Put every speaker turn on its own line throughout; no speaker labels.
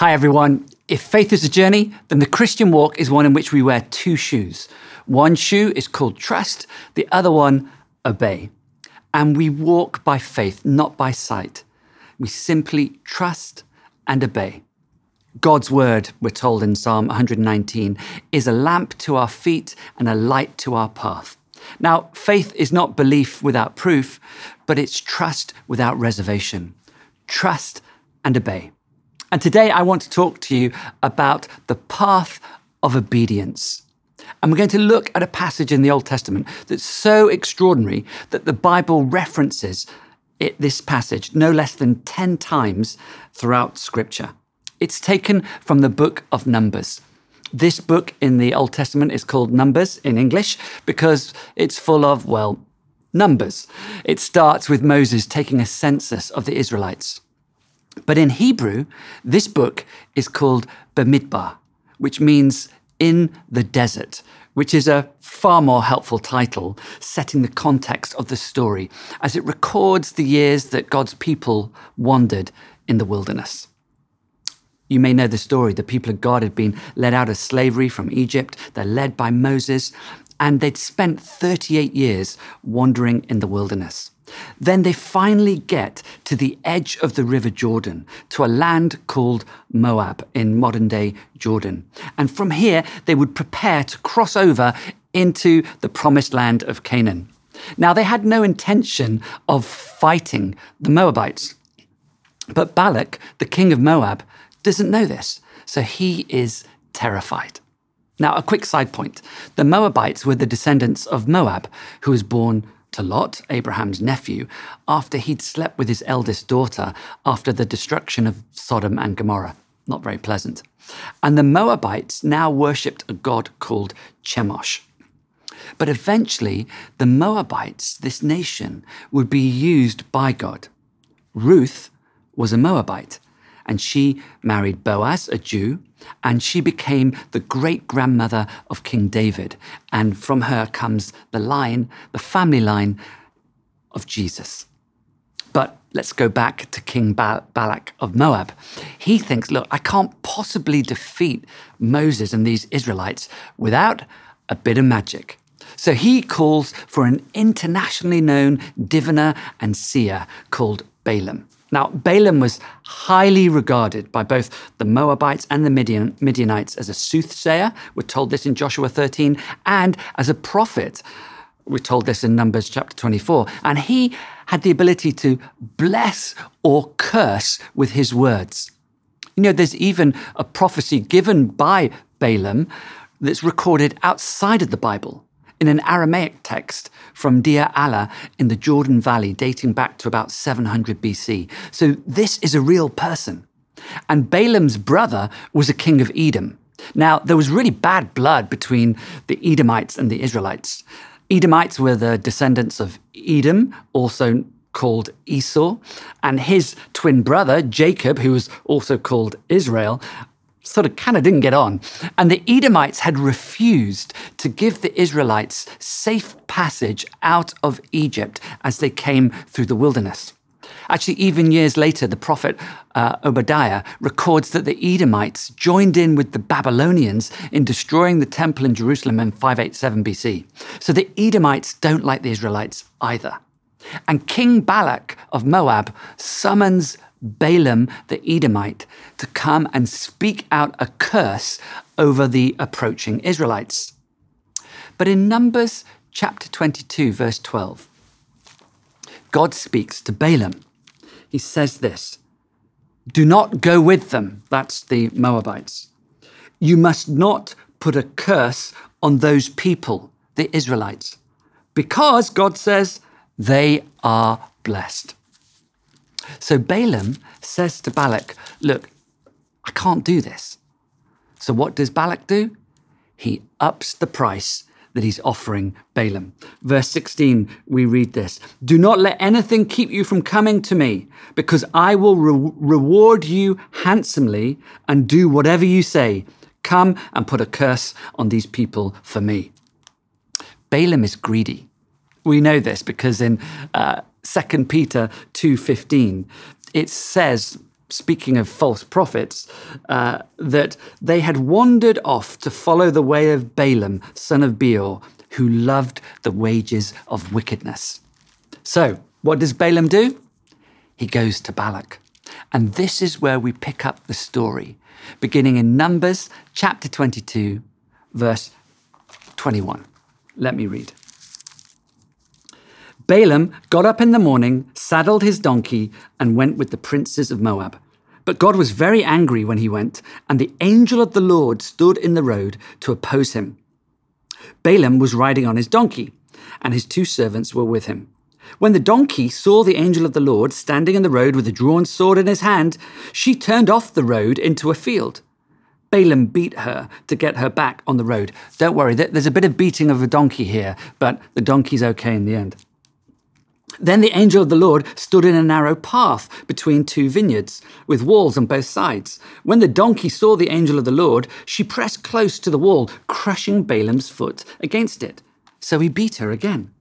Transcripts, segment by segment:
Hi, everyone. If faith is a journey, then the Christian walk is one in which we wear two shoes. One shoe is called trust, the other one, obey. And we walk by faith, not by sight. We simply trust and obey. God's word, we're told in Psalm 119, is a lamp to our feet and a light to our path. Now, faith is not belief without proof, but it's trust without reservation. Trust and obey. And today I want to talk to you about the path of obedience. And we're going to look at a passage in the Old Testament that's so extraordinary that the Bible references it, this passage no less than 10 times throughout Scripture. It's taken from the book of Numbers. This book in the Old Testament is called Numbers in English because it's full of, well, numbers. It starts with Moses taking a census of the Israelites. But in Hebrew, this book is called Bamidbar, which means in the desert, which is a far more helpful title, setting the context of the story as it records the years that God's people wandered in the wilderness. You may know the story. The people of God had been led out of slavery from Egypt. They're led by Moses, and they'd spent 38 years wandering in the wilderness. Then they finally get to the edge of the River Jordan, to a land called Moab in modern day Jordan. And from here, they would prepare to cross over into the promised land of Canaan. Now, they had no intention of fighting the Moabites. But Balak, the king of Moab, doesn't know this, so he is terrified. Now, a quick side point the Moabites were the descendants of Moab, who was born to Lot, Abraham's nephew, after he'd slept with his eldest daughter after the destruction of Sodom and Gomorrah. Not very pleasant. And the Moabites now worshipped a god called Chemosh. But eventually, the Moabites, this nation, would be used by God. Ruth was a Moabite and she married Boaz, a Jew, and she became the great grandmother of King David. And from her comes the line, the family line of Jesus. But let's go back to King Balak of Moab. He thinks, look, I can't possibly defeat Moses and these Israelites without a bit of magic. So he calls for an internationally known diviner and seer called Balaam. Now, Balaam was highly regarded by both the Moabites and the Midian, Midianites as a soothsayer. We're told this in Joshua 13, and as a prophet. We're told this in Numbers chapter 24. And he had the ability to bless or curse with his words. You know, there's even a prophecy given by Balaam that's recorded outside of the Bible in an Aramaic text from Deir Allah in the Jordan Valley dating back to about 700 BC. So this is a real person. And Balaam's brother was a king of Edom. Now, there was really bad blood between the Edomites and the Israelites. Edomites were the descendants of Edom, also called Esau, and his twin brother, Jacob, who was also called Israel, sort of kind of didn't get on. And the Edomites had refused to give the Israelites safe passage out of Egypt as they came through the wilderness. Actually, even years later, the prophet uh, Obadiah records that the Edomites joined in with the Babylonians in destroying the temple in Jerusalem in 587 BC. So the Edomites don't like the Israelites either. And King Balak of Moab summons Balaam the Edomite to come and speak out a curse over the approaching Israelites. But in Numbers chapter 22, verse 12, God speaks to Balaam. He says this Do not go with them. That's the Moabites. You must not put a curse on those people, the Israelites, because God says they are blessed. So Balaam says to Balak, Look, I can't do this. So what does Balak do? He ups the price that he's offering Balaam. Verse 16, we read this Do not let anything keep you from coming to me, because I will re- reward you handsomely and do whatever you say. Come and put a curse on these people for me. Balaam is greedy. We know this because in uh, 2 Peter 2:15 it says speaking of false prophets, uh, that they had wandered off to follow the way of Balaam, son of Beor, who loved the wages of wickedness. So, what does Balaam do? He goes to Balak. And this is where we pick up the story, beginning in Numbers chapter 22, verse 21. Let me read. Balaam got up in the morning, saddled his donkey, and went with the princes of Moab. But God was very angry when he went, and the angel of the Lord stood in the road to oppose him. Balaam was riding on his donkey, and his two servants were with him. When the donkey saw the angel of the Lord standing in the road with a drawn sword in his hand, she turned off the road into a field. Balaam beat her to get her back on the road. Don't worry, there's a bit of beating of a donkey here, but the donkey's okay in the end. Then the angel of the Lord stood in a narrow path between two vineyards, with walls on both sides. When the donkey saw the angel of the Lord, she pressed close to the wall, crushing Balaam's foot against it. So he beat her again.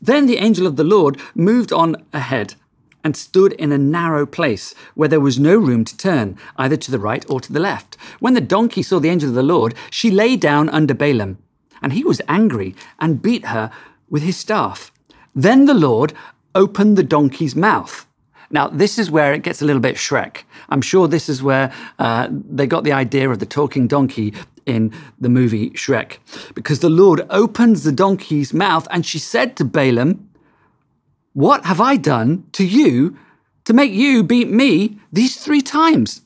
Then the angel of the Lord moved on ahead and stood in a narrow place where there was no room to turn, either to the right or to the left. When the donkey saw the angel of the Lord, she lay down under Balaam, and he was angry and beat her with his staff. Then the Lord opened the donkey's mouth. Now, this is where it gets a little bit Shrek. I'm sure this is where uh, they got the idea of the talking donkey in the movie Shrek. Because the Lord opens the donkey's mouth and she said to Balaam, What have I done to you to make you beat me these three times?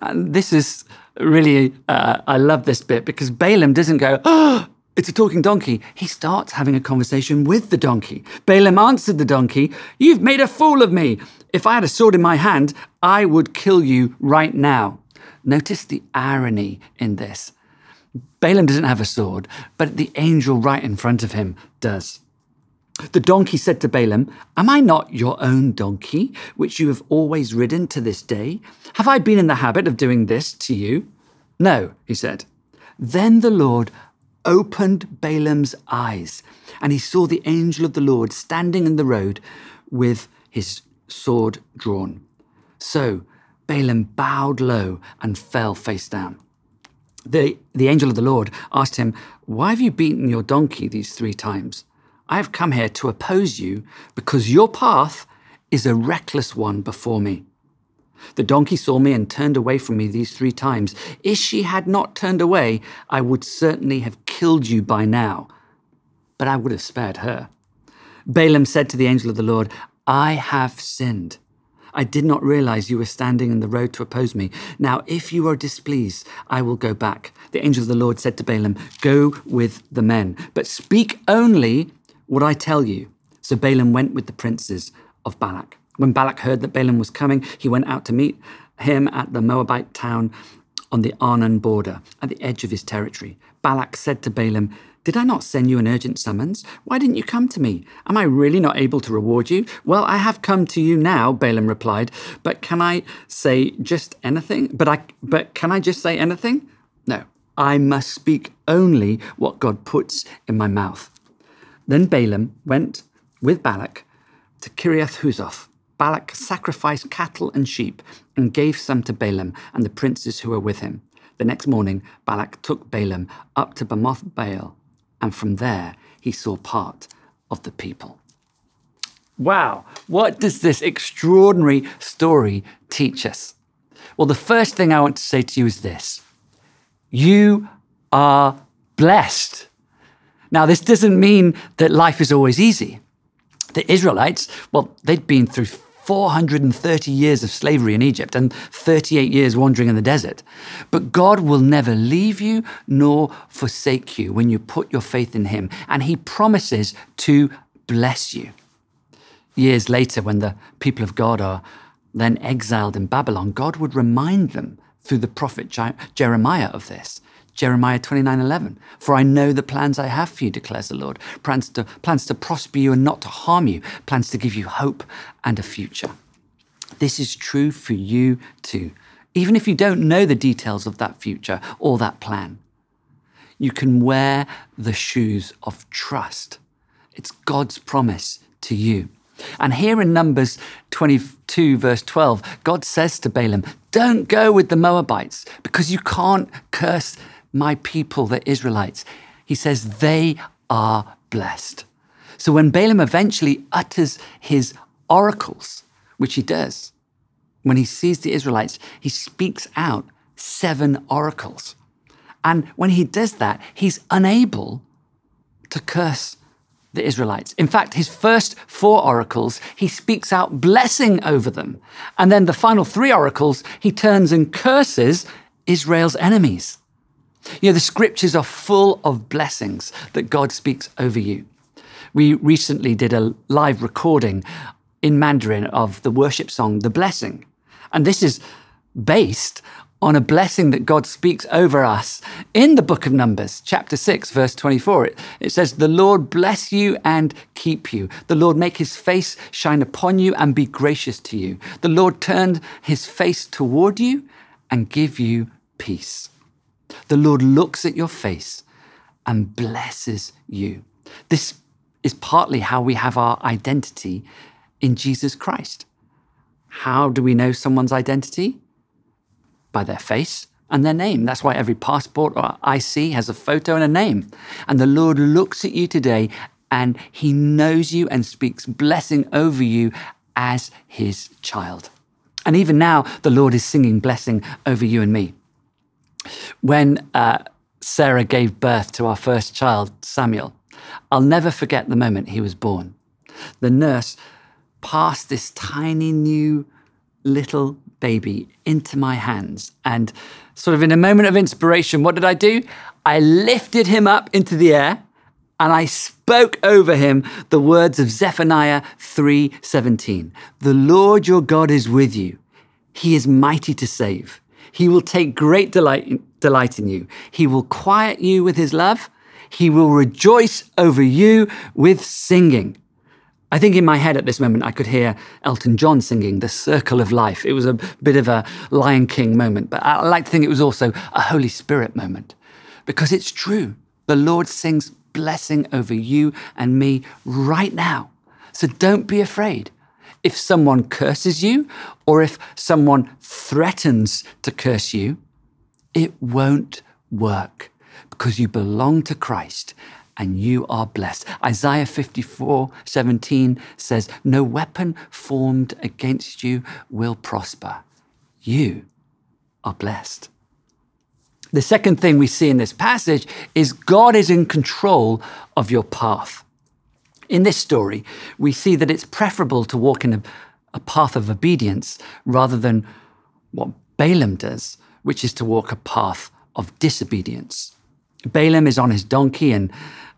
And this is really, uh, I love this bit because Balaam doesn't go, Oh, it's a talking donkey. He starts having a conversation with the donkey. Balaam answered the donkey, You've made a fool of me. If I had a sword in my hand, I would kill you right now. Notice the irony in this. Balaam doesn't have a sword, but the angel right in front of him does. The donkey said to Balaam, Am I not your own donkey, which you have always ridden to this day? Have I been in the habit of doing this to you? No, he said. Then the Lord opened Balaam's eyes, and he saw the angel of the Lord standing in the road with his sword drawn. So Balaam bowed low and fell face down. The, the angel of the Lord asked him, Why have you beaten your donkey these three times? I have come here to oppose you because your path is a reckless one before me. The donkey saw me and turned away from me these three times. If she had not turned away, I would certainly have killed you by now. But I would have spared her. Balaam said to the angel of the Lord, I have sinned. I did not realize you were standing in the road to oppose me. Now, if you are displeased, I will go back. The angel of the Lord said to Balaam, Go with the men, but speak only what I tell you. So Balaam went with the princes of Balak. When Balak heard that Balaam was coming, he went out to meet him at the Moabite town on the Arnon border, at the edge of his territory. Balak said to Balaam, Did I not send you an urgent summons? Why didn't you come to me? Am I really not able to reward you? Well, I have come to you now, Balaam replied. But can I say just anything? But I but can I just say anything? No. I must speak only what God puts in my mouth. Then Balaam went with Balak to Kiriath Huzoth Balak sacrificed cattle and sheep and gave some to Balaam and the princes who were with him. The next morning, Balak took Balaam up to Bamoth Baal, and from there he saw part of the people. Wow, what does this extraordinary story teach us? Well, the first thing I want to say to you is this you are blessed. Now, this doesn't mean that life is always easy. The Israelites, well, they'd been through 430 years of slavery in Egypt and 38 years wandering in the desert. But God will never leave you nor forsake you when you put your faith in Him. And He promises to bless you. Years later, when the people of God are then exiled in Babylon, God would remind them through the prophet Jeremiah of this. Jeremiah 29 11. For I know the plans I have for you, declares the Lord plans to, plans to prosper you and not to harm you, plans to give you hope and a future. This is true for you too, even if you don't know the details of that future or that plan. You can wear the shoes of trust. It's God's promise to you. And here in Numbers 22, verse 12, God says to Balaam, Don't go with the Moabites because you can't curse my people, the Israelites. He says, They are blessed. So when Balaam eventually utters his oracles, which he does, when he sees the Israelites, he speaks out seven oracles. And when he does that, he's unable to curse the Israelites. In fact, his first four oracles, he speaks out blessing over them. And then the final three oracles, he turns and curses Israel's enemies. You know, the scriptures are full of blessings that God speaks over you. We recently did a live recording in Mandarin of the worship song, The Blessing. And this is based on a blessing that God speaks over us in the book of Numbers, chapter 6, verse 24. It, it, says, The Lord bless you and keep you. The Lord make his face shine upon you and be gracious to you. The Lord turn his face toward you and give you peace. The Lord looks at your face and blesses you. This is partly how we have our identity in Jesus Christ. How do we know someone's identity? by their face and their name. That's why every passport or IC has a photo and a name. And the Lord looks at you today and he knows you and speaks blessing over you as his child. And even now, the Lord is singing blessing over you and me. When uh, Sarah gave birth to our first child, Samuel, I'll never forget the moment he was born. The nurse passed this tiny new little baby into my hands. And sort of in a moment of inspiration, what did I do? I lifted him up into the air and I spoke over him the words of Zephaniah 3:17. The Lord your God is with you. He is mighty to save. He will take great delight, delight in you. He will quiet you with his love. He will rejoice over you with singing. I think in my head at this moment, I could hear Elton John singing The Circle of Life. It was a bit of a Lion King moment, but I like to think it was also a Holy Spirit moment because it's true. The Lord sings blessing over you and me right now. So don't be afraid. If someone curses you or if someone threatens to curse you, it won't work because you belong to Christ and you are blessed. Isaiah 54 17 says, No weapon formed against you will prosper. You are blessed. The second thing we see in this passage is God is in control of your path. In this story, we see that it's preferable to walk in a, a path of obedience rather than what Balaam does, which is to walk a path of disobedience. Balaam is on his donkey and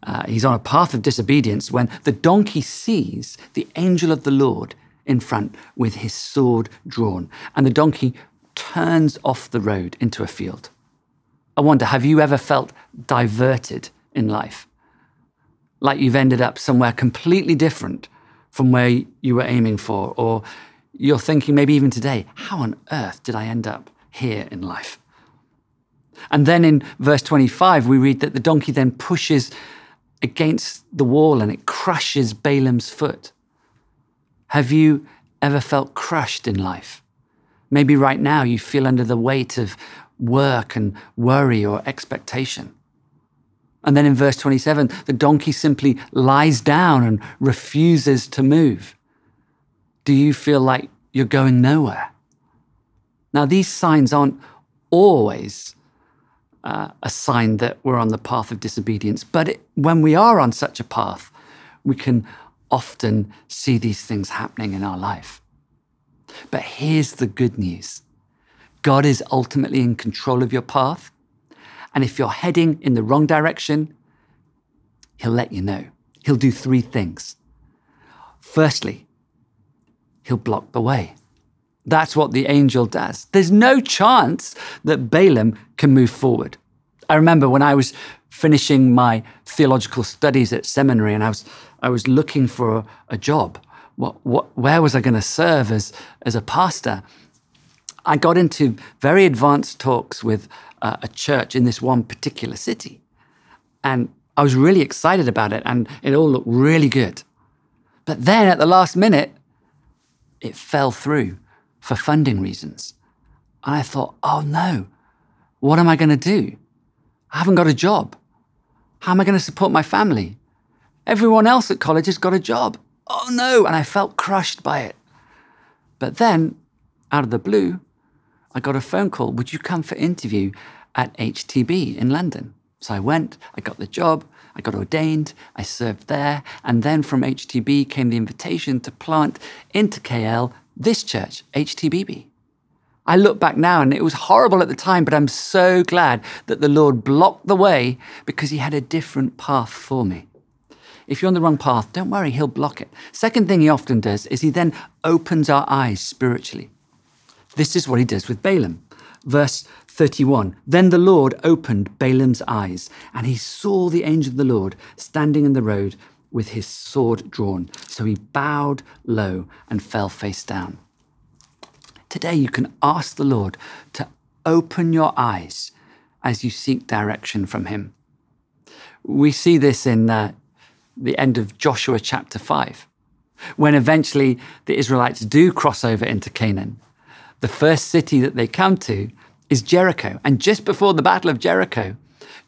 uh, he's on a path of disobedience when the donkey sees the angel of the Lord in front with his sword drawn, and the donkey turns off the road into a field. I wonder, have you ever felt diverted in life? Like you've ended up somewhere completely different from where you were aiming for, or you're thinking maybe even today, how on earth did I end up here in life? And then in verse 25, we read that the donkey then pushes against the wall and it crushes Balaam's foot. Have you ever felt crushed in life? Maybe right now you feel under the weight of work and worry or expectation. And then in verse 27, the donkey simply lies down and refuses to move. Do you feel like you're going nowhere? Now, these signs aren't always uh, a sign that we're on the path of disobedience. But it, when we are on such a path, we can often see these things happening in our life. But here's the good news God is ultimately in control of your path. And if you're heading in the wrong direction, He'll let you know. He'll do three things. Firstly, He'll block the way. That's what the angel does. There's no chance that Balaam can move forward. I remember when I was finishing my theological studies at seminary and I was, I was looking for a job. What, what, where was I going to serve as, as a pastor? I got into very advanced talks with uh, a church in this one particular city. And I was really excited about it and it all looked really good. But then at the last minute, it fell through for funding reasons. And I thought, oh no, what am I going to do? I haven't got a job. How am I going to support my family? Everyone else at college has got a job. Oh no. And I felt crushed by it. But then, out of the blue, I got a phone call Would you come for interview at HTB in London? So I went, I got the job, I got ordained, I served there, and then from HTB came the invitation to plant into KL this church, HTBB. I look back now and it was horrible at the time, but I'm so glad that the Lord blocked the way because He had a different path for me. If you're on the wrong path, don't worry, He'll block it. Second thing He often does is He then opens our eyes spiritually. This is what He does with Balaam. Verse 31 Then the Lord opened Balaam's eyes, and he saw the angel of the Lord standing in the road with his sword drawn. So he bowed low and fell face down. Today, you can ask the Lord to open your eyes as you seek direction from him. We see this in uh, the end of Joshua chapter 5, when eventually the Israelites do cross over into Canaan. The first city that they come to is Jericho. And just before the Battle of Jericho,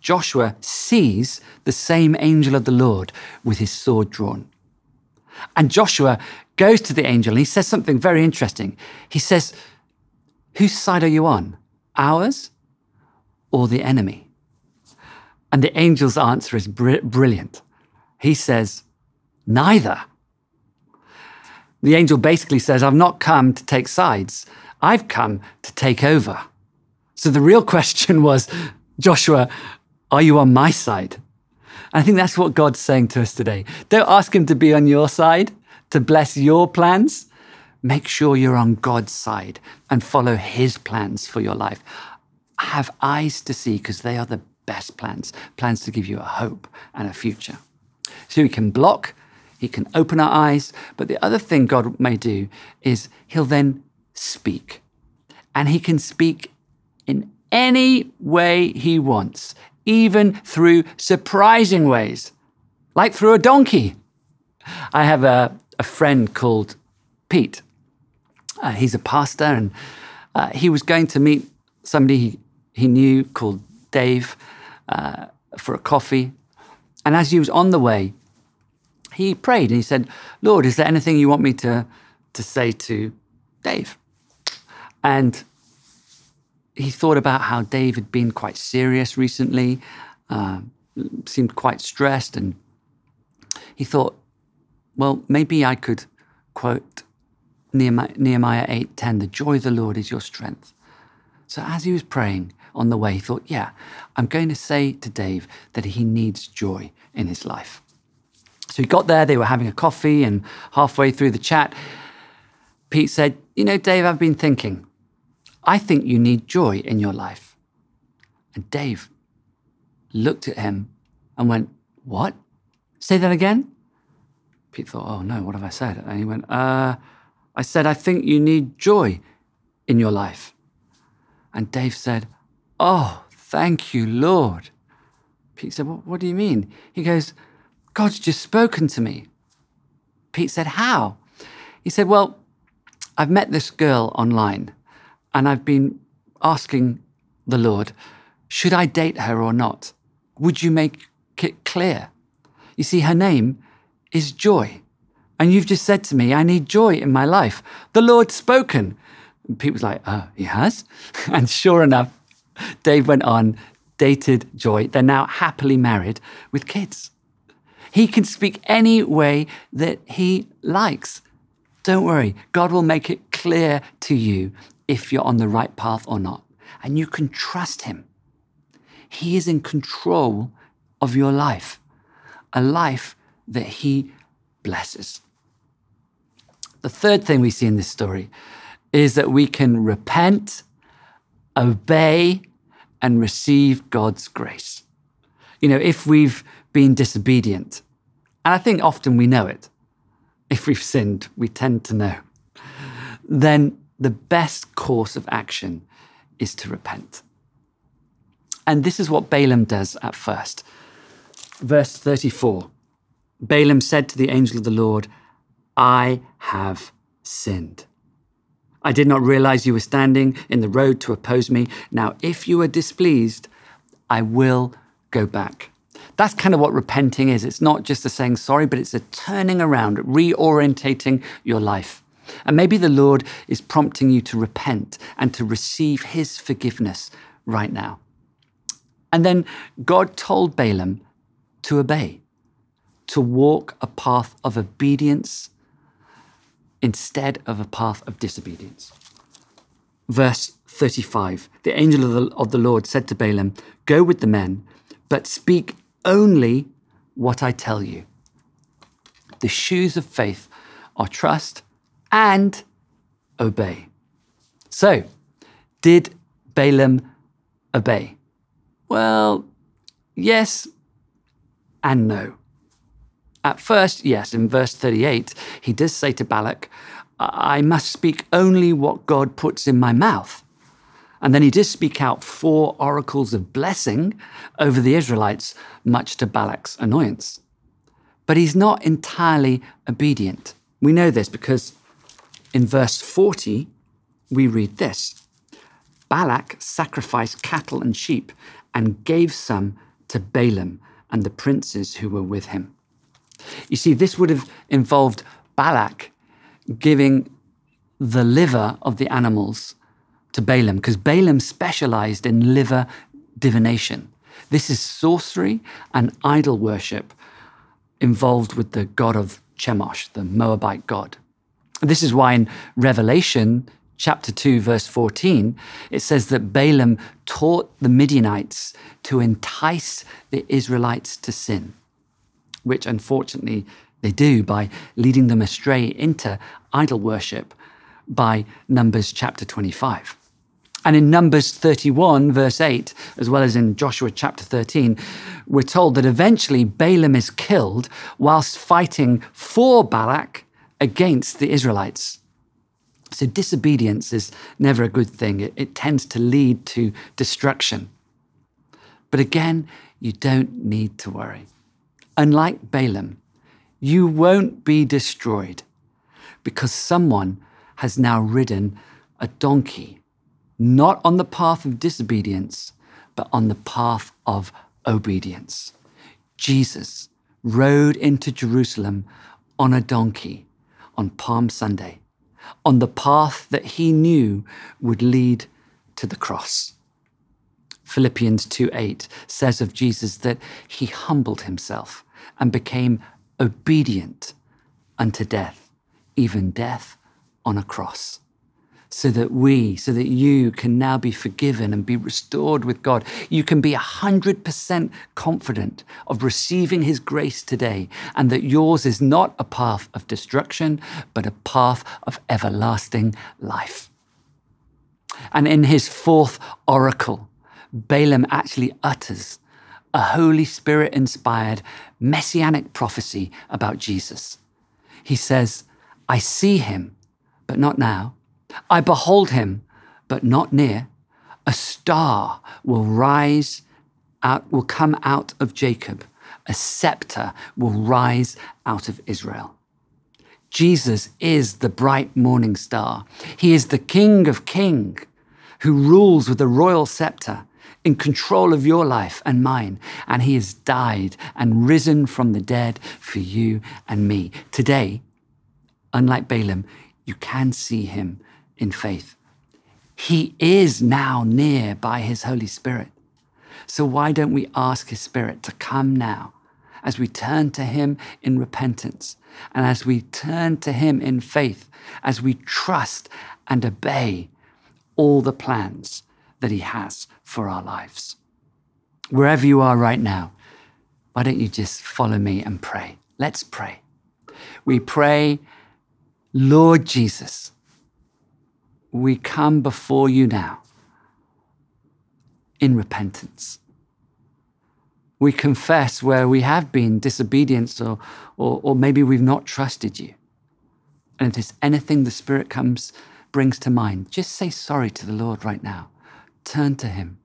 Joshua sees the same angel of the Lord with his sword drawn. And Joshua goes to the angel and he says something very interesting. He says, Whose side are you on? Ours or the enemy? And the angel's answer is br- brilliant. He says, Neither. The angel basically says, I've not come to take sides, I've come to take over. So the real question was, Joshua, are you on my side? I think that's what God's saying to us today. Don't ask Him to be on your side, to bless your plans. Make sure you're on God's side and follow His plans for your life. Have eyes to see because they are the best plans, plans to give you a hope and a future. So He can block, He can open our eyes, but the other thing God may do is He'll then speak. And He can speak in any way He wants even through surprising ways, like through a donkey. I have a, a friend called Pete. Uh, he's a pastor, and uh, he was going to meet somebody he, he knew called Dave uh, for a coffee. And as he was on the way, he prayed and he said, Lord, is there anything you want me to, to say to Dave? And he thought about how Dave had been quite serious recently, uh, seemed quite stressed, and he thought, well, maybe I could quote Nehemiah 8:10, "The joy of the Lord is your strength." So as he was praying on the way, he thought, yeah, I'm going to say to Dave that he needs joy in his life. So he got there, they were having a coffee, and halfway through the chat, Pete said, You know, Dave, I've been thinking. I think you need joy in your life. And Dave looked at him and went, What? Say that again? Pete thought, Oh no, what have I said? And he went, Uh, I said, I think you need joy in your life. And Dave said, Oh, thank you, Lord. Pete said, What, what do you mean? He goes, God's just spoken to me. Pete said, How? He said, Well, I've met this girl online and I've been asking the Lord, should I date her or not? Would you make it clear? You see, her name is Joy. And you've just said to me, I need joy in my life. The Lord's spoken. And Pete was like, oh, he has? and sure enough, Dave went on, dated Joy. They're now happily married with kids. He can speak any way that he likes. Don't worry, God will make it clear to you if you're on the right path or not. And you can trust Him. He is in control of your life, a life that He blesses. The third thing we see in this story is that we can repent, obey, and receive God's grace. You know, if we've been disobedient, and I think often we know it, if we've sinned, we tend to know, then the best course of action is to repent. And this is what Balaam does at first. Verse 34 Balaam said to the angel of the Lord, I have sinned. I did not realize you were standing in the road to oppose me. Now, if you are displeased, I will go back. That's kind of what repenting is. It's not just a saying sorry, but it's a turning around, reorientating your life. And maybe the Lord is prompting you to repent and to receive his forgiveness right now. And then God told Balaam to obey, to walk a path of obedience instead of a path of disobedience. Verse 35 The angel of the, of the Lord said to Balaam, Go with the men, but speak only what I tell you. The shoes of faith are trust and obey. So, did Balaam obey? Well, yes and no. At first, yes, in verse 38, he does say to Balak, I must speak only what God puts in my mouth. And then he does speak out four oracles of blessing over the Israelites, much to Balak's annoyance. But he's not entirely obedient. We know this because in verse 40, we read this Balak sacrificed cattle and sheep and gave some to Balaam and the princes who were with him. You see, this would have involved Balak giving the liver of the animals to Balaam, because Balaam specialized in liver divination. This is sorcery and idol worship involved with the god of Chemosh, the Moabite god. This is why in Revelation chapter 2, verse 14, it says that Balaam taught the Midianites to entice the Israelites to sin which unfortunately they do by leading them astray into idol worship by Numbers chapter 25. And in Numbers 31, verse 8, as well as in Joshua chapter 13, we're told that eventually Balaam is killed whilst fighting for Balak against the Israelites. So disobedience is never a good thing, it, it tends to lead to destruction. But again, you don't need to worry. Unlike Balaam, you won't be destroyed because someone has now ridden a donkey, not on the path of disobedience, but on the path of obedience. Jesus rode into Jerusalem on a donkey on Palm Sunday, on the path that he knew would lead to the cross. Philippians 2 8 says of Jesus that he humbled himself and became obedient unto death, even death on a cross. So that we, so that you can now be forgiven and be restored with God. You can be 100% confident of receiving His grace today, and that yours is not a path of destruction, but a path of everlasting life. And in his fourth oracle, Balaam actually utters a Holy Spirit inspired messianic prophecy about Jesus. He says, I see him, but not now. I behold him, but not near. A star will rise out, will come out of Jacob. A scepter will rise out of Israel. Jesus is the bright morning star. He is the King of kings who rules with a royal scepter in control of your life and mine. And he has died and risen from the dead for you and me. Today, unlike Balaam, you can see him in faith. He is now near by his Holy Spirit. So why don't we ask his Spirit to come now as we turn to him in repentance and as we turn to him in faith, as we trust and obey all the plans that he has for our lives. Wherever you are right now, why don't you just follow me and pray? Let's pray. We pray, Lord Jesus, we come before you now in repentance. We confess where we have been disobedient or, or, or maybe we've not trusted you. And if there's anything the Spirit comes brings to mind, just say sorry to the Lord right now. Turn to Him.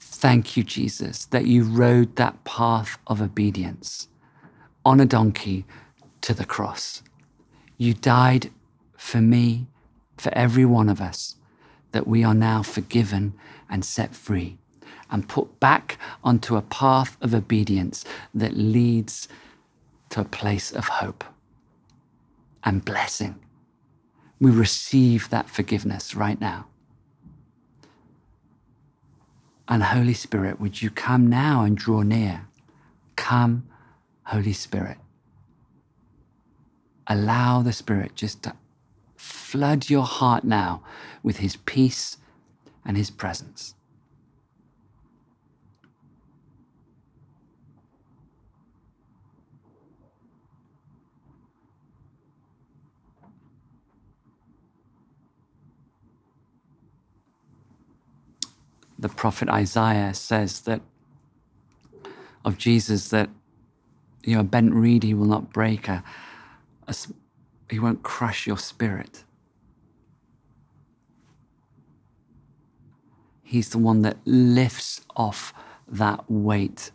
Thank you, Jesus, that you rode that path of obedience on a donkey to the cross. You died for me, for every one of us, that we are now forgiven and set free and put back onto a path of obedience that leads to a place of hope and blessing. We receive that forgiveness right now. And Holy Spirit, would you come now and draw near? Come, Holy Spirit. Allow the Spirit just to flood your heart now with His peace and His presence. the prophet Isaiah says that of Jesus that you know a bent reed he will not break a, a he won't crush your spirit. He's the one that lifts off that weight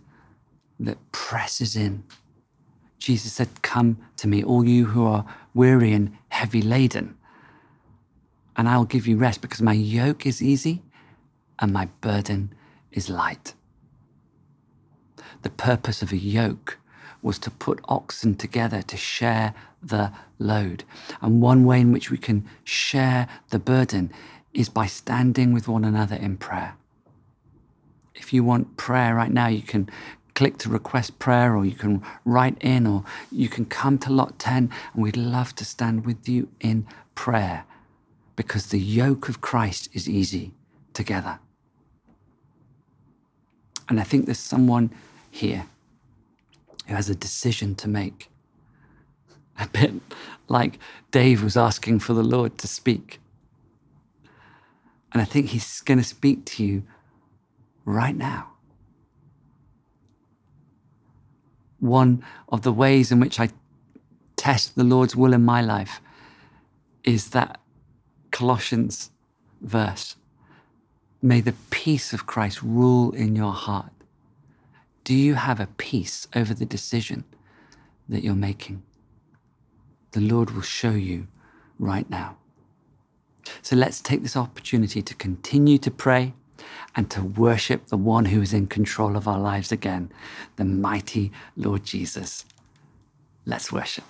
that presses in. Jesus said, Come to me, all you who are weary and heavy laden, and I'll give you rest because my yoke is easy and my burden is light. The purpose of a yoke was to put oxen together to share the load. And one way in which we can share the burden is by standing with one another in prayer. If you want prayer right now, you can click to request prayer, or you can write in, or you can come to lot 10, and we'd love to stand with you in prayer because the yoke of Christ is easy together. And I think there's someone here who has a decision to make. A bit like Dave was asking for the Lord to speak. And I think he's going to speak to you right now. One of the ways in which I test the Lord's will in my life is that Colossians verse May the peace of Christ rule in your heart. Do you have a peace over the decision that you're making? The Lord will show you right now. So let's take this opportunity to continue to pray and to worship the one who is in control of our lives again, the mighty Lord Jesus. Let's worship.